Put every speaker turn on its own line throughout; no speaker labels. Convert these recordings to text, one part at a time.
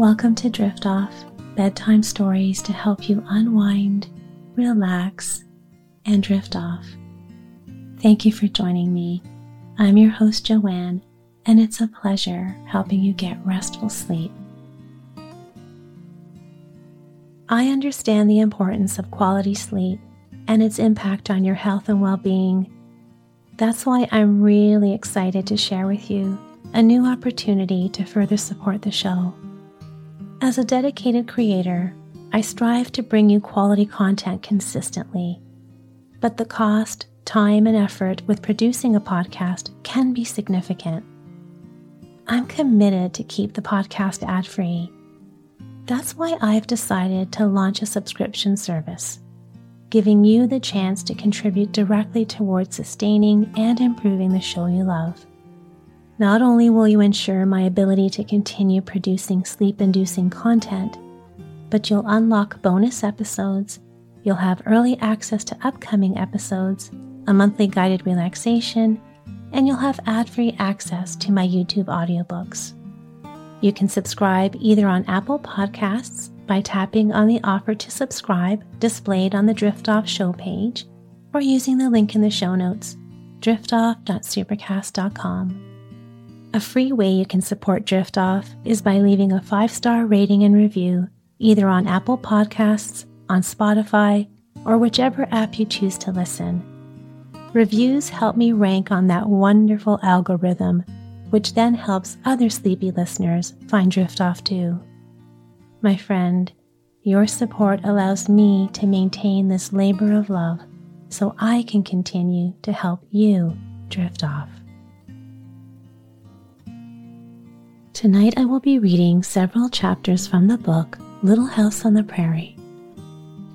Welcome to Drift Off bedtime stories to help you unwind, relax, and drift off. Thank you for joining me. I'm your host, Joanne, and it's a pleasure helping you get restful sleep. I understand the importance of quality sleep and its impact on your health and well being. That's why I'm really excited to share with you a new opportunity to further support the show. As a dedicated creator, I strive to bring you quality content consistently, but the cost, time, and effort with producing a podcast can be significant. I'm committed to keep the podcast ad free. That's why I've decided to launch a subscription service, giving you the chance to contribute directly towards sustaining and improving the show you love. Not only will you ensure my ability to continue producing sleep inducing content, but you'll unlock bonus episodes, you'll have early access to upcoming episodes, a monthly guided relaxation, and you'll have ad free access to my YouTube audiobooks. You can subscribe either on Apple Podcasts by tapping on the offer to subscribe displayed on the Drift Off show page or using the link in the show notes, driftoff.supercast.com. A free way you can support Drift Off is by leaving a five star rating and review either on Apple Podcasts, on Spotify, or whichever app you choose to listen. Reviews help me rank on that wonderful algorithm, which then helps other sleepy listeners find Drift Off too. My friend, your support allows me to maintain this labor of love so I can continue to help you drift off. Tonight I will be reading several chapters from the book Little House on the Prairie.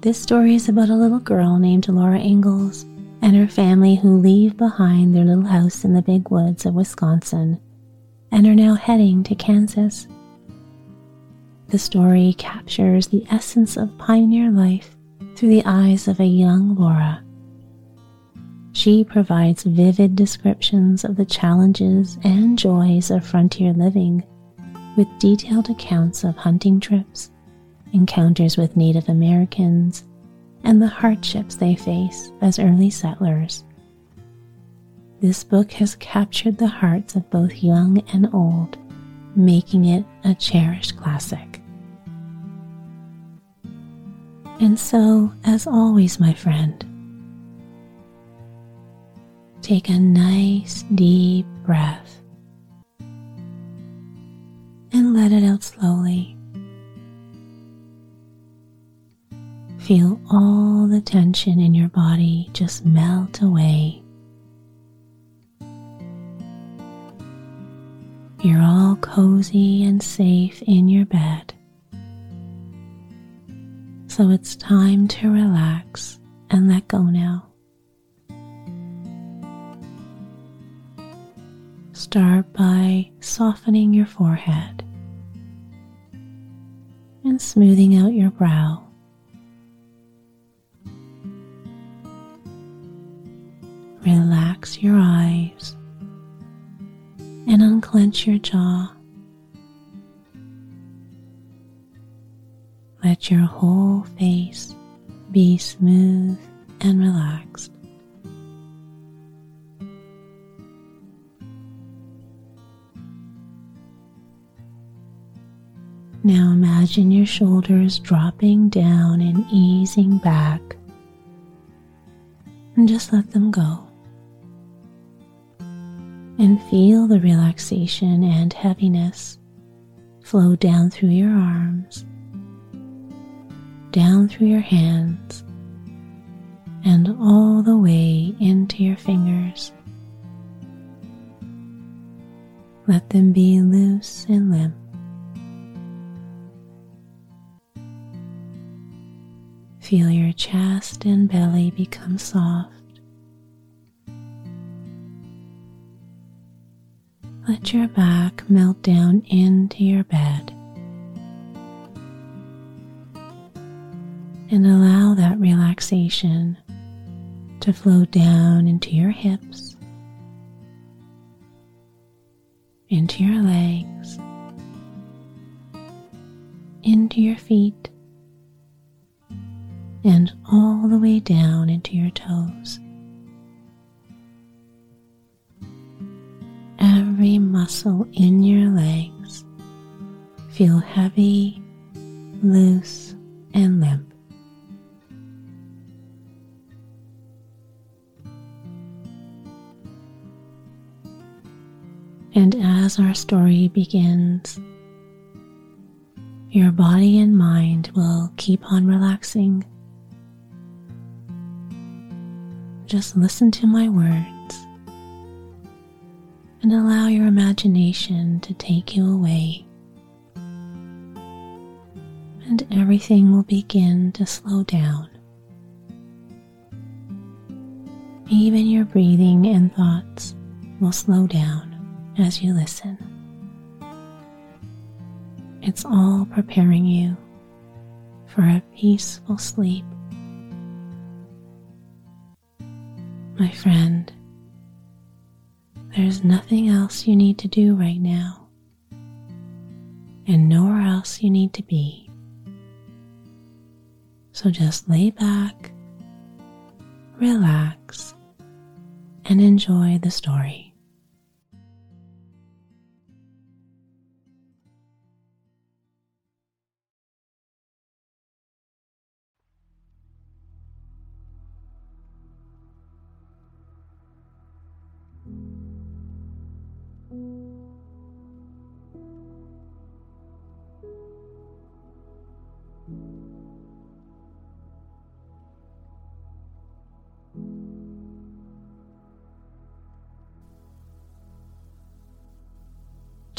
This story is about a little girl named Laura Ingalls and her family who leave behind their little house in the big woods of Wisconsin and are now heading to Kansas. The story captures the essence of pioneer life through the eyes of a young Laura. She provides vivid descriptions of the challenges and joys of frontier living with detailed accounts of hunting trips, encounters with Native Americans, and the hardships they face as early settlers. This book has captured the hearts of both young and old, making it a cherished classic. And so, as always, my friend, take a nice deep breath and let it out slowly. Feel all the tension in your body just melt away. You're all cozy and safe in your bed. So it's time to relax and let go now. Start by softening your forehead smoothing out your brow. Relax your eyes and unclench your jaw. Let your whole face be smooth and relaxed. Imagine your shoulders dropping down and easing back, and just let them go. And feel the relaxation and heaviness flow down through your arms, down through your hands, and all the way into your fingers. Let them be loose and limp. Feel your chest and belly become soft. Let your back melt down into your bed. And allow that relaxation to flow down into your hips, into your legs, into your feet and all the way down into your toes. Every muscle in your legs feel heavy, loose, and limp. And as our story begins, your body and mind will keep on relaxing. Just listen to my words and allow your imagination to take you away. And everything will begin to slow down. Even your breathing and thoughts will slow down as you listen. It's all preparing you for a peaceful sleep. My friend, there's nothing else you need to do right now, and nowhere else you need to be. So just lay back, relax, and enjoy the story.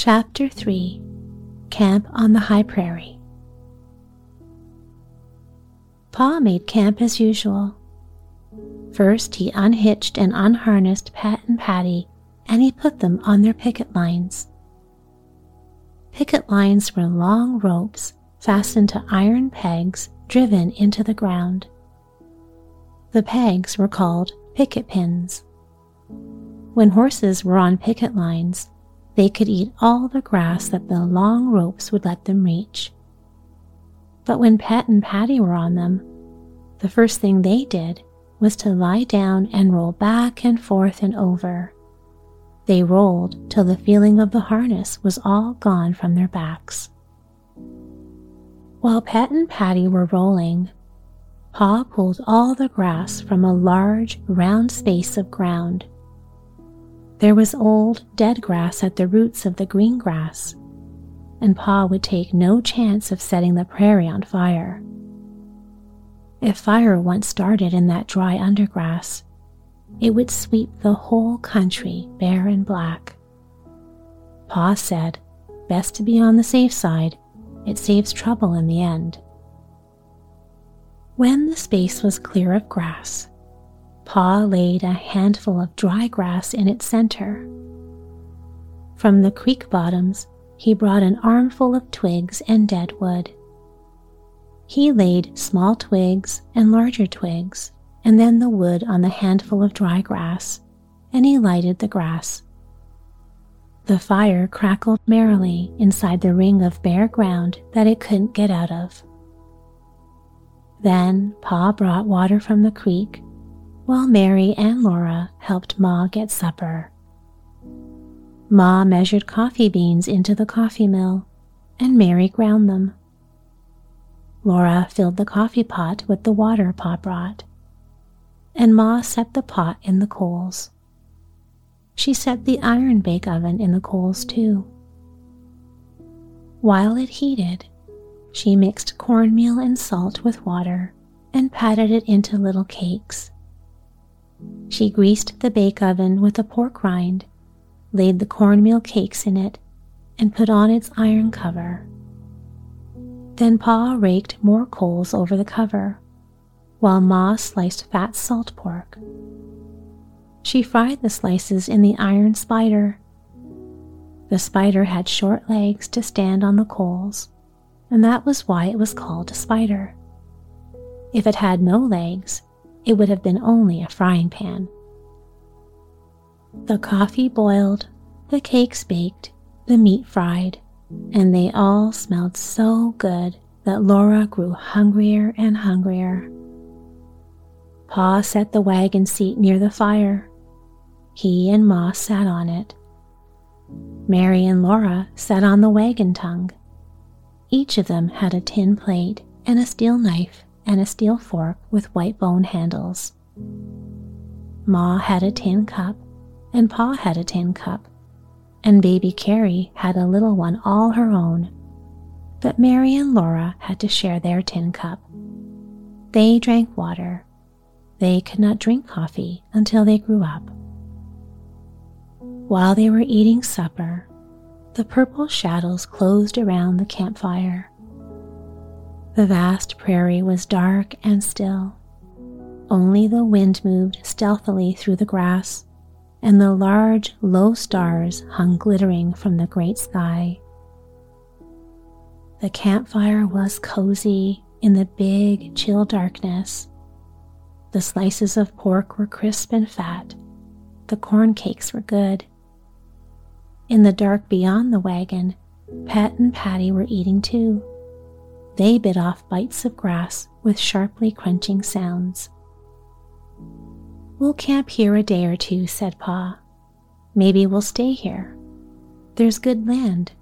Chapter 3 Camp on the High Prairie. Pa made camp as usual. First, he unhitched and unharnessed Pet and Patty, and he put them on their picket lines. Picket lines were long ropes fastened to iron pegs driven into the ground. The pegs were called picket pins. When horses were on picket lines, they could eat all the grass that the long ropes would let them reach. But when Pet and Patty were on them, the first thing they did was to lie down and roll back and forth and over. They rolled till the feeling of the harness was all gone from their backs. While Pet and Patty were rolling, Pa pulled all the grass from a large, round space of ground there was old, dead grass at the roots of the green grass, and Pa would take no chance of setting the prairie on fire. If fire once started in that dry undergrass, it would sweep the whole country bare and black. Pa said, best to be on the safe side, it saves trouble in the end. When the space was clear of grass, Pa laid a handful of dry grass in its center. From the creek bottoms, he brought an armful of twigs and dead wood. He laid small twigs and larger twigs, and then the wood on the handful of dry grass, and he lighted the grass. The fire crackled merrily inside the ring of bare ground that it couldn't get out of. Then Pa brought water from the creek while Mary and Laura helped Ma get supper. Ma measured coffee beans into the coffee mill, and Mary ground them. Laura filled the coffee pot with the water Pa brought, and Ma set the pot in the coals. She set the iron bake oven in the coals too. While it heated, she mixed cornmeal and salt with water and patted it into little cakes. She greased the bake oven with a pork rind, laid the cornmeal cakes in it, and put on its iron cover. Then Pa raked more coals over the cover, while Ma sliced fat salt pork. She fried the slices in the iron spider. The spider had short legs to stand on the coals, and that was why it was called a spider. If it had no legs, it would have been only a frying pan. The coffee boiled, the cakes baked, the meat fried, and they all smelled so good that Laura grew hungrier and hungrier. Pa set the wagon seat near the fire. He and Ma sat on it. Mary and Laura sat on the wagon tongue. Each of them had a tin plate and a steel knife and a steel fork with white bone handles. Ma had a tin cup, and Pa had a tin cup, and baby Carrie had a little one all her own. But Mary and Laura had to share their tin cup. They drank water. They could not drink coffee until they grew up. While they were eating supper, the purple shadows closed around the campfire. The vast prairie was dark and still. Only the wind moved stealthily through the grass, and the large, low stars hung glittering from the great sky. The campfire was cozy in the big, chill darkness. The slices of pork were crisp and fat. The corn cakes were good. In the dark beyond the wagon, Pet and Patty were eating too. They bit off bites of grass with sharply crunching sounds. We'll camp here a day or two, said Pa. Maybe we'll stay here. There's good land,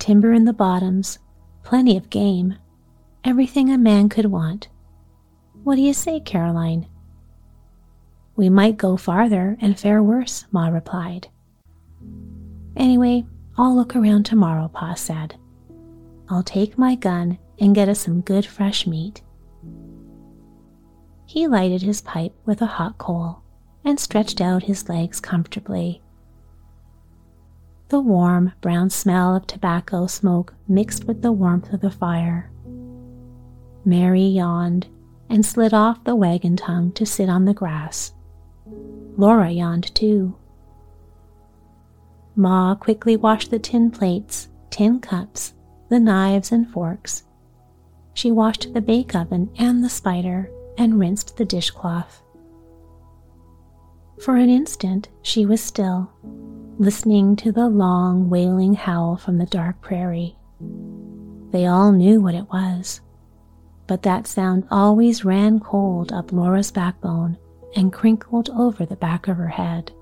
timber in the bottoms, plenty of game, everything a man could want. What do you say, Caroline? We might go farther and fare worse, Ma replied. Anyway, I'll look around tomorrow, Pa said. I'll take my gun and get us some good fresh meat. He lighted his pipe with a hot coal and stretched out his legs comfortably. The warm, brown smell of tobacco smoke mixed with the warmth of the fire. Mary yawned and slid off the wagon tongue to sit on the grass. Laura yawned too. Ma quickly washed the tin plates, tin cups, the knives and forks. She washed the bake oven and the spider and rinsed the dishcloth. For an instant, she was still, listening to the long, wailing howl from the dark prairie. They all knew what it was, but that sound always ran cold up Laura's backbone and crinkled over the back of her head.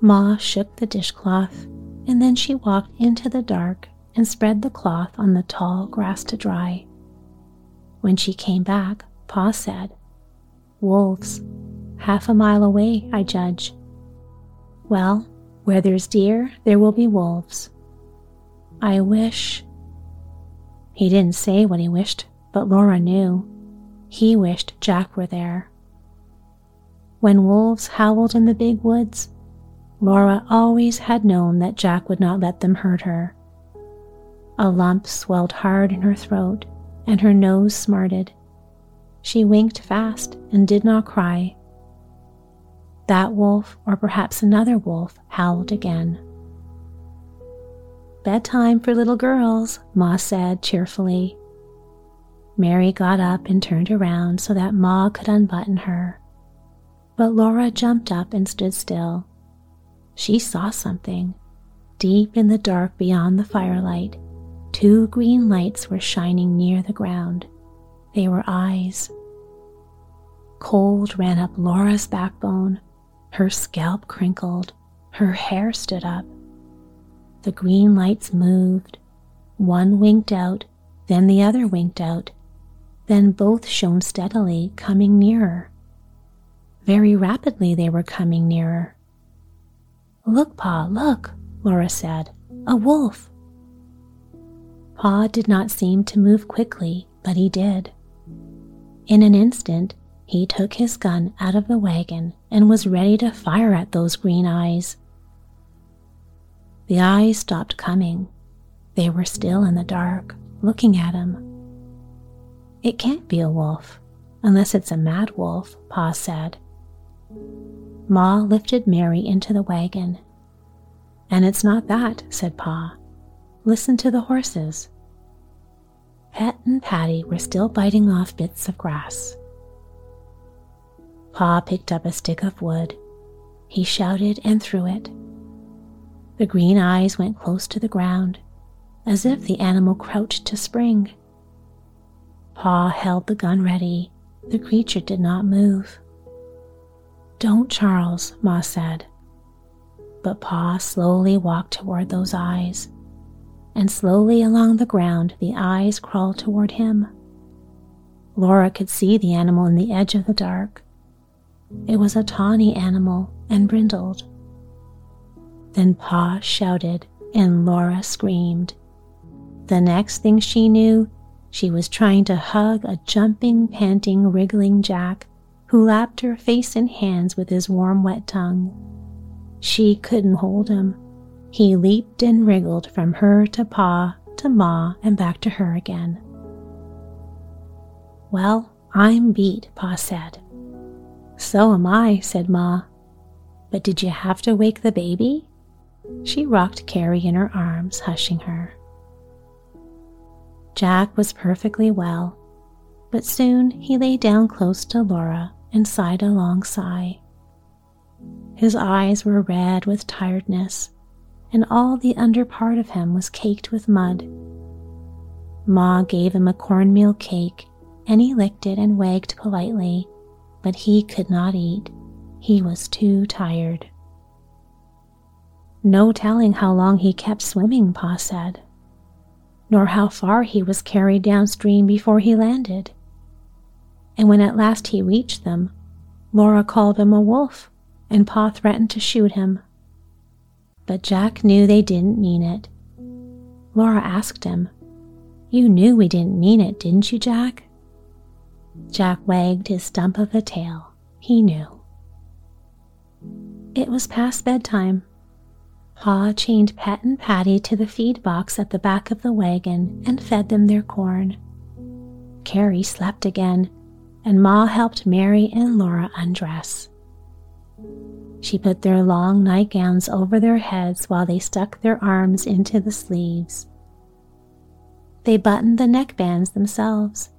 Ma shook the dishcloth, and then she walked into the dark and spread the cloth on the tall grass to dry. When she came back, Pa said, Wolves, half a mile away, I judge. Well, where there's deer, there will be wolves. I wish. He didn't say what he wished, but Laura knew. He wished Jack were there. When wolves howled in the big woods, Laura always had known that Jack would not let them hurt her. A lump swelled hard in her throat, and her nose smarted. She winked fast and did not cry. That wolf, or perhaps another wolf, howled again. Bedtime for little girls, Ma said cheerfully. Mary got up and turned around so that Ma could unbutton her. But Laura jumped up and stood still. She saw something. Deep in the dark beyond the firelight, Two green lights were shining near the ground. They were eyes. Cold ran up Laura's backbone. Her scalp crinkled. Her hair stood up. The green lights moved. One winked out, then the other winked out. Then both shone steadily, coming nearer. Very rapidly they were coming nearer. Look, Pa, look, Laura said. A wolf. Pa did not seem to move quickly, but he did. In an instant, he took his gun out of the wagon and was ready to fire at those green eyes. The eyes stopped coming. They were still in the dark, looking at him. It can't be a wolf, unless it's a mad wolf, Pa said. Ma lifted Mary into the wagon. And it's not that, said Pa. Listen to the horses. Pet and Patty were still biting off bits of grass. Pa picked up a stick of wood. He shouted and threw it. The green eyes went close to the ground, as if the animal crouched to spring. Pa held the gun ready. The creature did not move. Don't, Charles, Ma said. But Pa slowly walked toward those eyes, and slowly along the ground the eyes crawled toward him. Laura could see the animal in the edge of the dark. It was a tawny animal and brindled. Then Pa shouted and Laura screamed. The next thing she knew, she was trying to hug a jumping, panting, wriggling Jack who lapped her face and hands with his warm, wet tongue. She couldn't hold him. He leaped and wriggled from her to Pa to Ma and back to her again. Well, I'm beat, Pa said. So am I, said Ma. But did you have to wake the baby? She rocked Carrie in her arms, hushing her. Jack was perfectly well, but soon he lay down close to Laura and sighed a long sigh. His eyes were red with tiredness, and all the under part of him was caked with mud. Ma gave him a cornmeal cake, and he licked it and wagged politely, but he could not eat. He was too tired. No telling how long he kept swimming, Pa said, nor how far he was carried downstream before he landed. And when at last he reached them, Laura called him a wolf, and Pa threatened to shoot him. But Jack knew they didn't mean it. Laura asked him, You knew we didn't mean it, didn't you, Jack? Jack wagged his stump of a tail. He knew. It was past bedtime, Pa chained Pet and Patty to the feed box at the back of the wagon and fed them their corn. Carrie slept again, and Ma helped Mary and Laura undress. She put their long nightgowns over their heads while they stuck their arms into the sleeves. They buttoned the neckbands themselves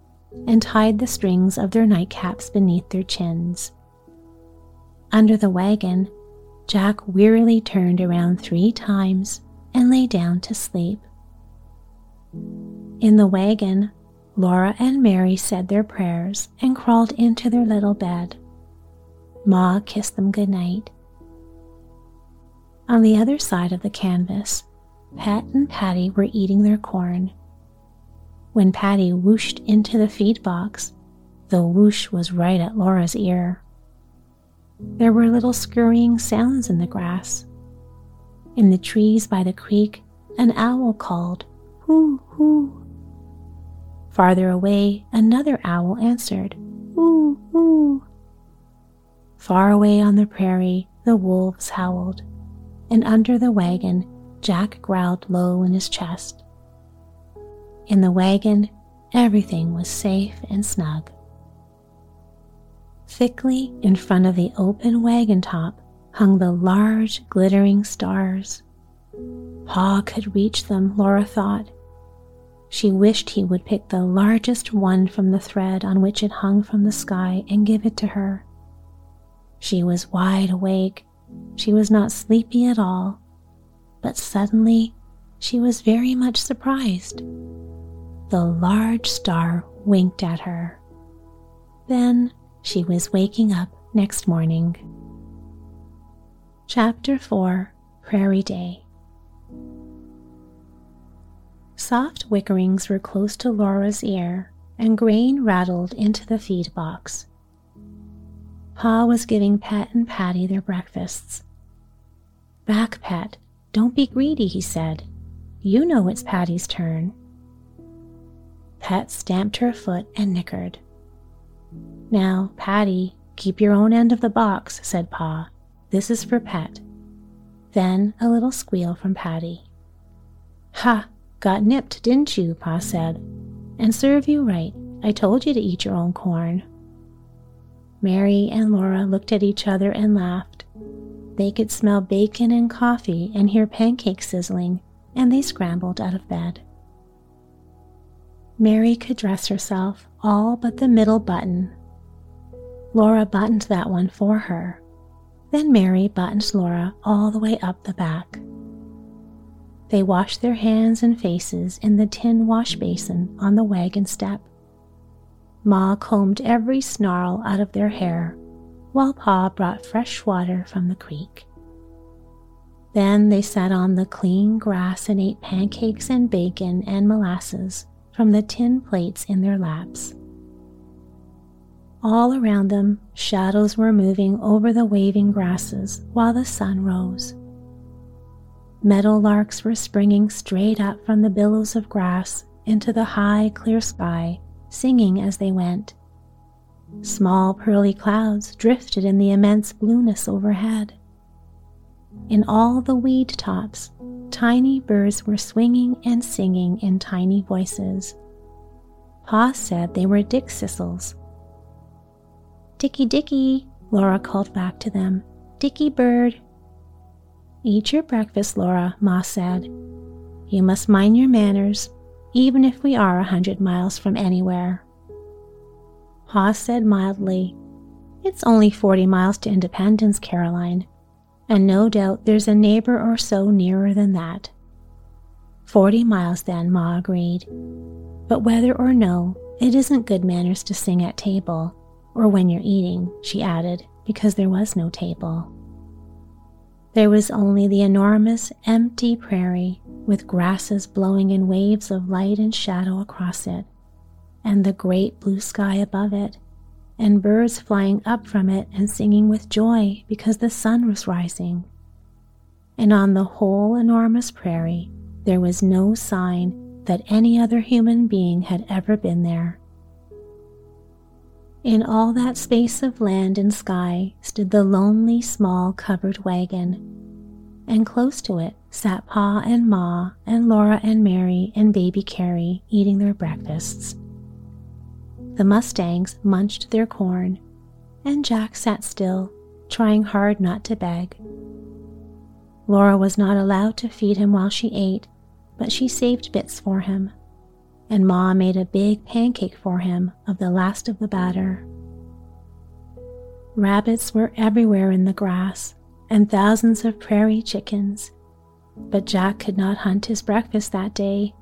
and tied the strings of their nightcaps beneath their chins. Under the wagon, Jack wearily turned around three times and lay down to sleep. In the wagon, Laura and Mary said their prayers and crawled into their little bed. Ma kissed them good night. On the other side of the canvas, Pet and Patty were eating their corn. When Patty whooshed into the feed box, the whoosh was right at Laura's ear. There were little scurrying sounds in the grass. In the trees by the creek, an owl called, Hoo, hoo. Farther away, another owl answered, Hoo, hoo. Far away on the prairie, the wolves howled, and under the wagon, Jack growled low in his chest. In the wagon, everything was safe and snug. Thickly in front of the open wagon top hung the large, glittering stars. Pa could reach them, Laura thought. She wished he would pick the largest one from the thread on which it hung from the sky and give it to her. She was wide awake. She was not sleepy at all. But suddenly, she was very much surprised. The large star winked at her. Then she was waking up next morning. Chapter 4 Prairie Day Soft wickerings were close to Laura's ear, and grain rattled into the feed box. Pa was giving Pet and Patty their breakfasts. Back, Pet. Don't be greedy, he said. You know it's Patty's turn. Pet stamped her foot and nickered. Now, Patty, keep your own end of the box, said Pa. This is for Pet. Then a little squeal from Patty. Ha! Got nipped, didn't you? Pa said. And serve you right. I told you to eat your own corn. Mary and Laura looked at each other and laughed. They could smell bacon and coffee and hear pancakes sizzling, and they scrambled out of bed. Mary could dress herself all but the middle button Laura buttoned that one for her. Then Mary buttoned Laura all the way up the back. They washed their hands and faces in the tin wash basin on the wagon step. Ma combed every snarl out of their hair, while Pa brought fresh water from the creek. Then they sat on the clean grass and ate pancakes and bacon and molasses from the tin plates in their laps. All around them, shadows were moving over the waving grasses while the sun rose. Meadow larks were springing straight up from the billows of grass into the high, clear sky, singing as they went. Small pearly clouds drifted in the immense blueness overhead. In all the weed tops, tiny birds were swinging and singing in tiny voices. Pa said they were dickcissels. Dicky, Dicky, Laura called back to them. Dicky bird. Eat your breakfast, Laura, Ma said. You must mind your manners, even if we are a hundred miles from anywhere. Pa said mildly, It's only forty miles to Independence, Caroline and no doubt there's a neighbor or so nearer than that. Forty miles, then, Ma agreed. But whether or no, it isn't good manners to sing at table, or when you're eating, she added, because there was no table. There was only the enormous, empty prairie with grasses blowing in waves of light and shadow across it, and the great blue sky above it, and birds flying up from it and singing with joy because the sun was rising. And on the whole enormous prairie, there was no sign that any other human being had ever been there. In all that space of land and sky stood the lonely small covered wagon, and close to it sat Pa and Ma and Laura and Mary and baby Carrie eating their breakfasts. The Mustangs munched their corn, and Jack sat still, trying hard not to beg. Laura was not allowed to feed him while she ate, but she saved bits for him, and Ma made a big pancake for him of the last of the batter. Rabbits were everywhere in the grass, and thousands of prairie chickens, but Jack could not hunt his breakfast that day.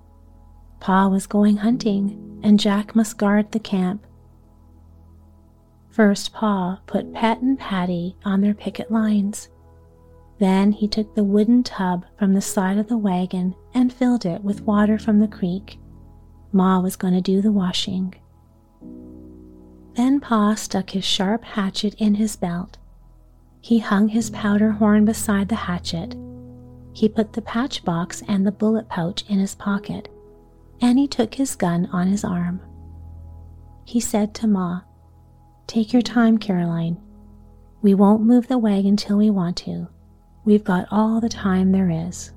Pa was going hunting, and Jack must guard the camp. First, Pa put Pet and Patty on their picket lines. Then he took the wooden tub from the side of the wagon and filled it with water from the creek. Ma was going to do the washing. Then Pa stuck his sharp hatchet in his belt. He hung his powder horn beside the hatchet. He put the patch box and the bullet pouch in his pocket and he took his gun on his arm. He said to Ma, Take your time, Caroline. We won't move the wagon till we want to. We've got all the time there is.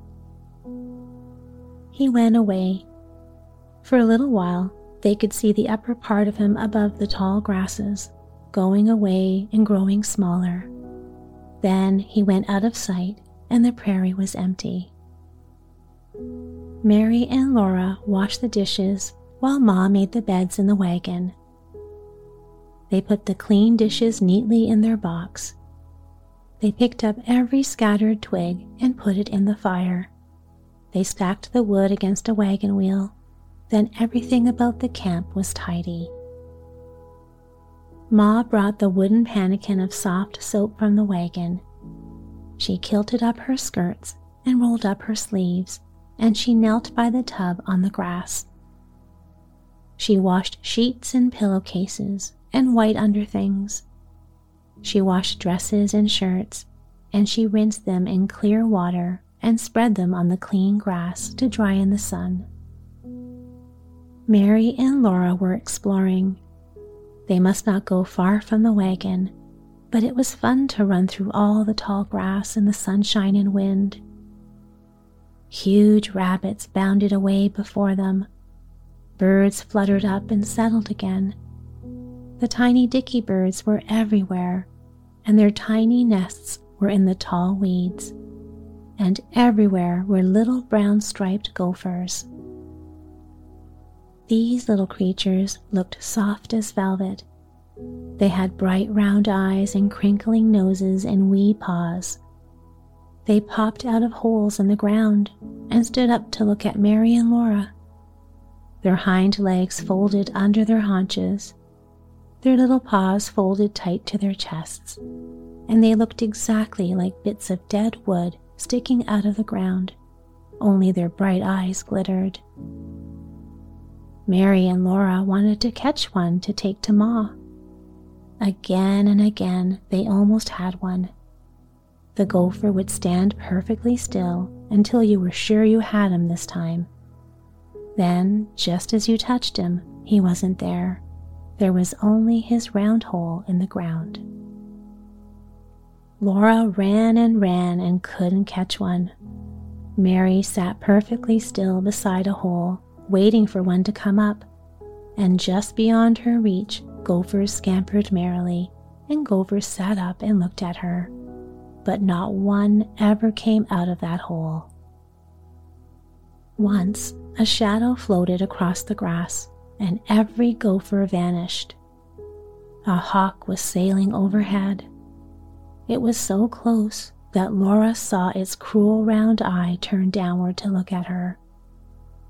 He went away. For a little while, they could see the upper part of him above the tall grasses, going away and growing smaller. Then he went out of sight, and the prairie was empty. Mary and Laura washed the dishes while Ma made the beds in the wagon. They put the clean dishes neatly in their box. They picked up every scattered twig and put it in the fire. They stacked the wood against a wagon wheel. Then everything about the camp was tidy. Ma brought the wooden pannikin of soft soap from the wagon. She kilted up her skirts and rolled up her sleeves and she knelt by the tub on the grass. She washed sheets and pillowcases and white underthings. She washed dresses and shirts, and she rinsed them in clear water and spread them on the clean grass to dry in the sun. Mary and Laura were exploring. They must not go far from the wagon, but it was fun to run through all the tall grass in the sunshine and wind Huge rabbits bounded away before them. Birds fluttered up and settled again. The tiny dicky birds were everywhere, and their tiny nests were in the tall weeds. And everywhere were little brown striped gophers. These little creatures looked soft as velvet. They had bright round eyes and crinkling noses and wee paws. They popped out of holes in the ground and stood up to look at Mary and Laura. Their hind legs folded under their haunches, their little paws folded tight to their chests, and they looked exactly like bits of dead wood sticking out of the ground, only their bright eyes glittered. Mary and Laura wanted to catch one to take to Ma. Again and again, they almost had one. The gopher would stand perfectly still until you were sure you had him this time. Then, just as you touched him, he wasn't there. There was only his round hole in the ground. Laura ran and ran and couldn't catch one. Mary sat perfectly still beside a hole waiting for one to come up, and just beyond her reach, gophers scampered merrily, and gophers sat up and looked at her, but not one ever came out of that hole. Once, a shadow floated across the grass, and every gopher vanished. A hawk was sailing overhead. It was so close that Laura saw its cruel round eye turn downward to look at her.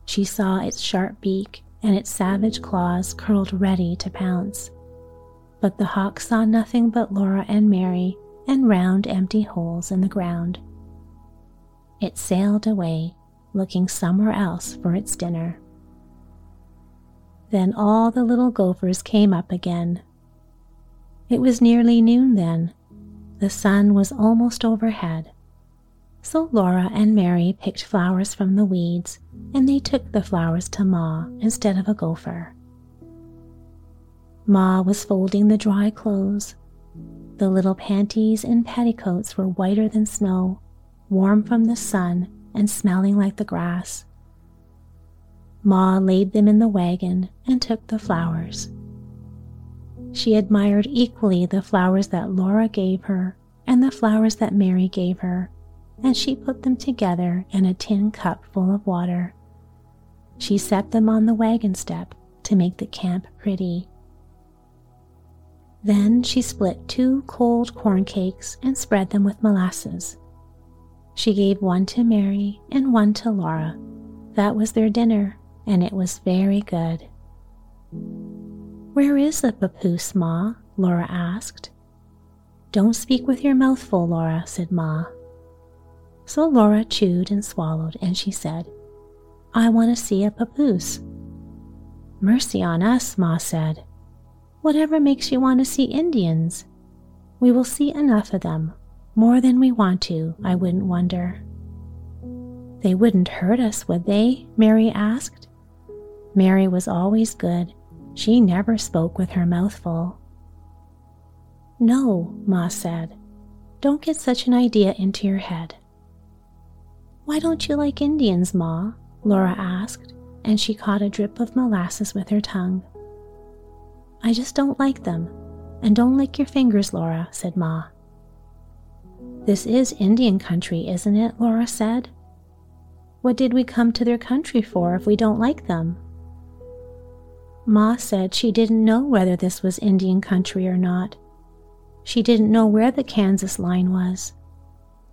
She saw its sharp beak and its savage claws curled ready to pounce. But the hawk saw nothing but Laura and Mary and round empty holes in the ground. It sailed away, looking somewhere else for its dinner. Then all the little gophers came up again. It was nearly noon then. The sun was almost overhead, so Laura and Mary picked flowers from the weeds, and they took the flowers to Ma instead of a gopher. Ma was folding the dry clothes. The little panties and petticoats were whiter than snow, warm from the sun and smelling like the grass. Ma laid them in the wagon and took the flowers. She admired equally the flowers that Laura gave her and the flowers that Mary gave her and she put them together in a tin cup full of water. She set them on the wagon step to make the camp pretty. Then she split two cold corn cakes and spread them with molasses. She gave one to Mary and one to Laura. That was their dinner, and it was very good. Where is the papoose, Ma? Laura asked. Don't speak with your mouth full, Laura, said Ma. So Laura chewed and swallowed, and she said, I want to see a papoose. Mercy on us, Ma said. Whatever makes you want to see Indians? We will see enough of them, more than we want to, I wouldn't wonder. They wouldn't hurt us, would they? Mary asked. Mary was always good. She never spoke with her mouth full. No, Ma said. Don't get such an idea into your head. Why don't you like Indians, Ma? Laura asked, and she caught a drip of molasses with her tongue. I just don't like them. And don't lick your fingers, Laura, said Ma. This is Indian country, isn't it? Laura said. What did we come to their country for if we don't like them? Ma said she didn't know whether this was Indian country or not. She didn't know where the Kansas line was.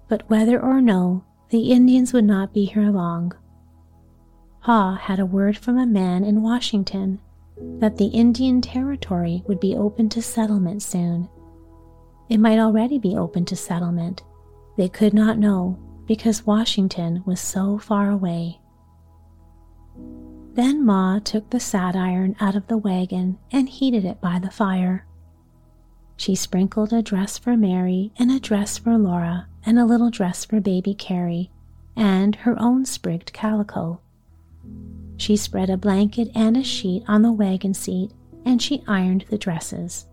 But whether or no, the Indians would not be here long. Pa had a word from a man in Washington that the Indian Territory would be open to settlement soon. It might already be open to settlement. They could not know because Washington was so far away. Then Ma took the sad iron out of the wagon and heated it by the fire. She sprinkled a dress for Mary and a dress for Laura and a little dress for baby Carrie and her own sprigged calico. She spread a blanket and a sheet on the wagon seat and she ironed the dresses.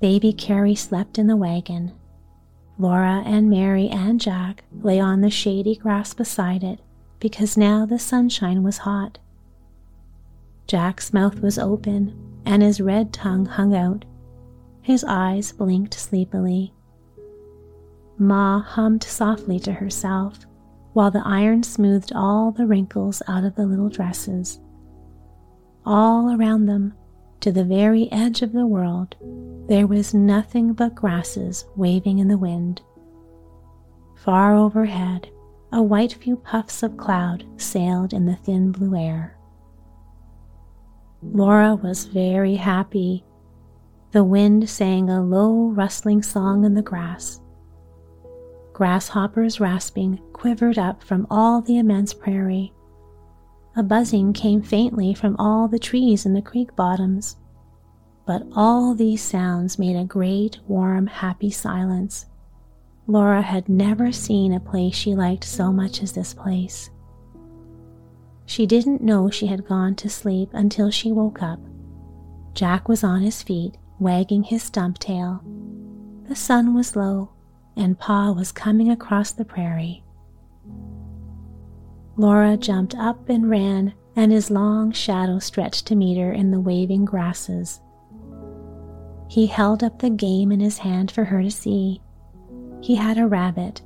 Baby Carrie slept in the wagon. Laura and Mary and Jack lay on the shady grass beside it because now the sunshine was hot. Jack's mouth was open and his red tongue hung out. His eyes blinked sleepily. Ma hummed softly to herself while the iron smoothed all the wrinkles out of the little dresses. All around them, to the very edge of the world, there was nothing but grasses waving in the wind. Far overhead, a white few puffs of cloud sailed in the thin blue air. Laura was very happy. The wind sang a low, rustling song in the grass. Grasshoppers rasping quivered up from all the immense prairie. A buzzing came faintly from all the trees in the creek bottoms. But all these sounds made a great, warm, happy silence. Laura had never seen a place she liked so much as this place. She didn't know she had gone to sleep until she woke up. Jack was on his feet, wagging his stump tail. The sun was low, and Pa was coming across the prairie. Laura jumped up and ran, and his long shadow stretched to meet her in the waving grasses. He held up the game in his hand for her to see. He had a rabbit,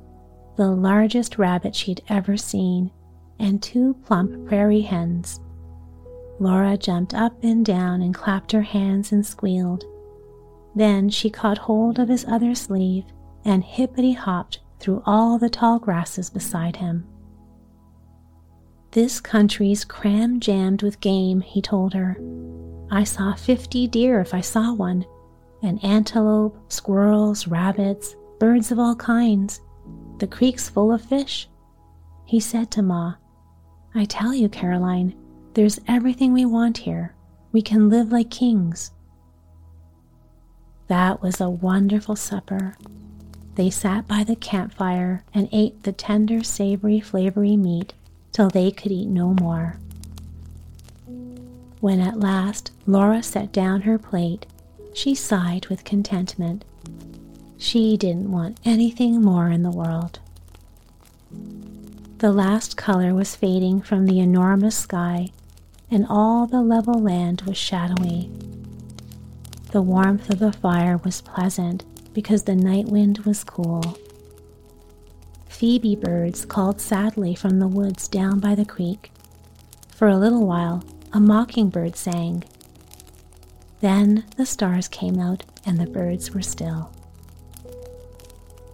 the largest rabbit she'd ever seen, and two plump prairie hens. Laura jumped up and down and clapped her hands and squealed. Then she caught hold of his other sleeve and hippity hopped through all the tall grasses beside him. This country's cram jammed with game, he told her. I saw fifty deer if I saw one, and antelope, squirrels, rabbits, birds of all kinds. The creek's full of fish. He said to Ma, I tell you, Caroline, there's everything we want here. We can live like kings. That was a wonderful supper. They sat by the campfire and ate the tender, savory, flavory meat till they could eat no more. When at last Laura set down her plate, she sighed with contentment. She didn't want anything more in the world. The last color was fading from the enormous sky, and all the level land was shadowy. The warmth of the fire was pleasant because the night wind was cool. Phoebe birds called sadly from the woods down by the creek. For a little while, a mockingbird sang. Then the stars came out and the birds were still.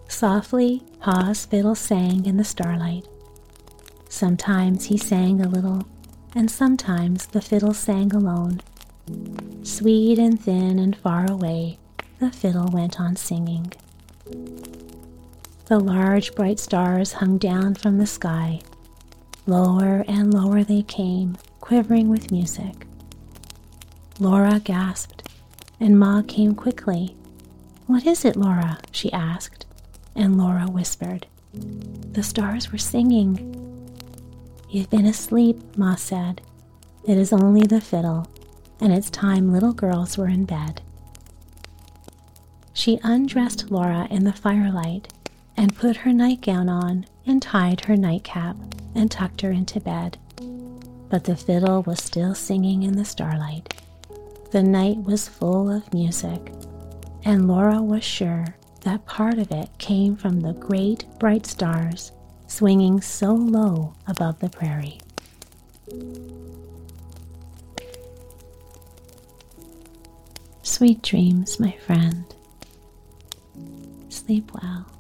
Softly, Pa's fiddle sang in the starlight. Sometimes he sang a little, and sometimes the fiddle sang alone. Sweet and thin and far away, the fiddle went on singing. The large bright stars hung down from the sky. Lower and lower they came, quivering with music. Laura gasped, and Ma came quickly. What is it, Laura? she asked, and Laura whispered. The stars were singing. You've been asleep, Ma said. It is only the fiddle, and it's time little girls were in bed. She undressed Laura in the firelight and put her nightgown on and tied her nightcap and tucked her into bed. But the fiddle was still singing in the starlight. The night was full of music, and Laura was sure that part of it came from the great bright stars swinging so low above the prairie. Sweet dreams, my friend. Sleep well.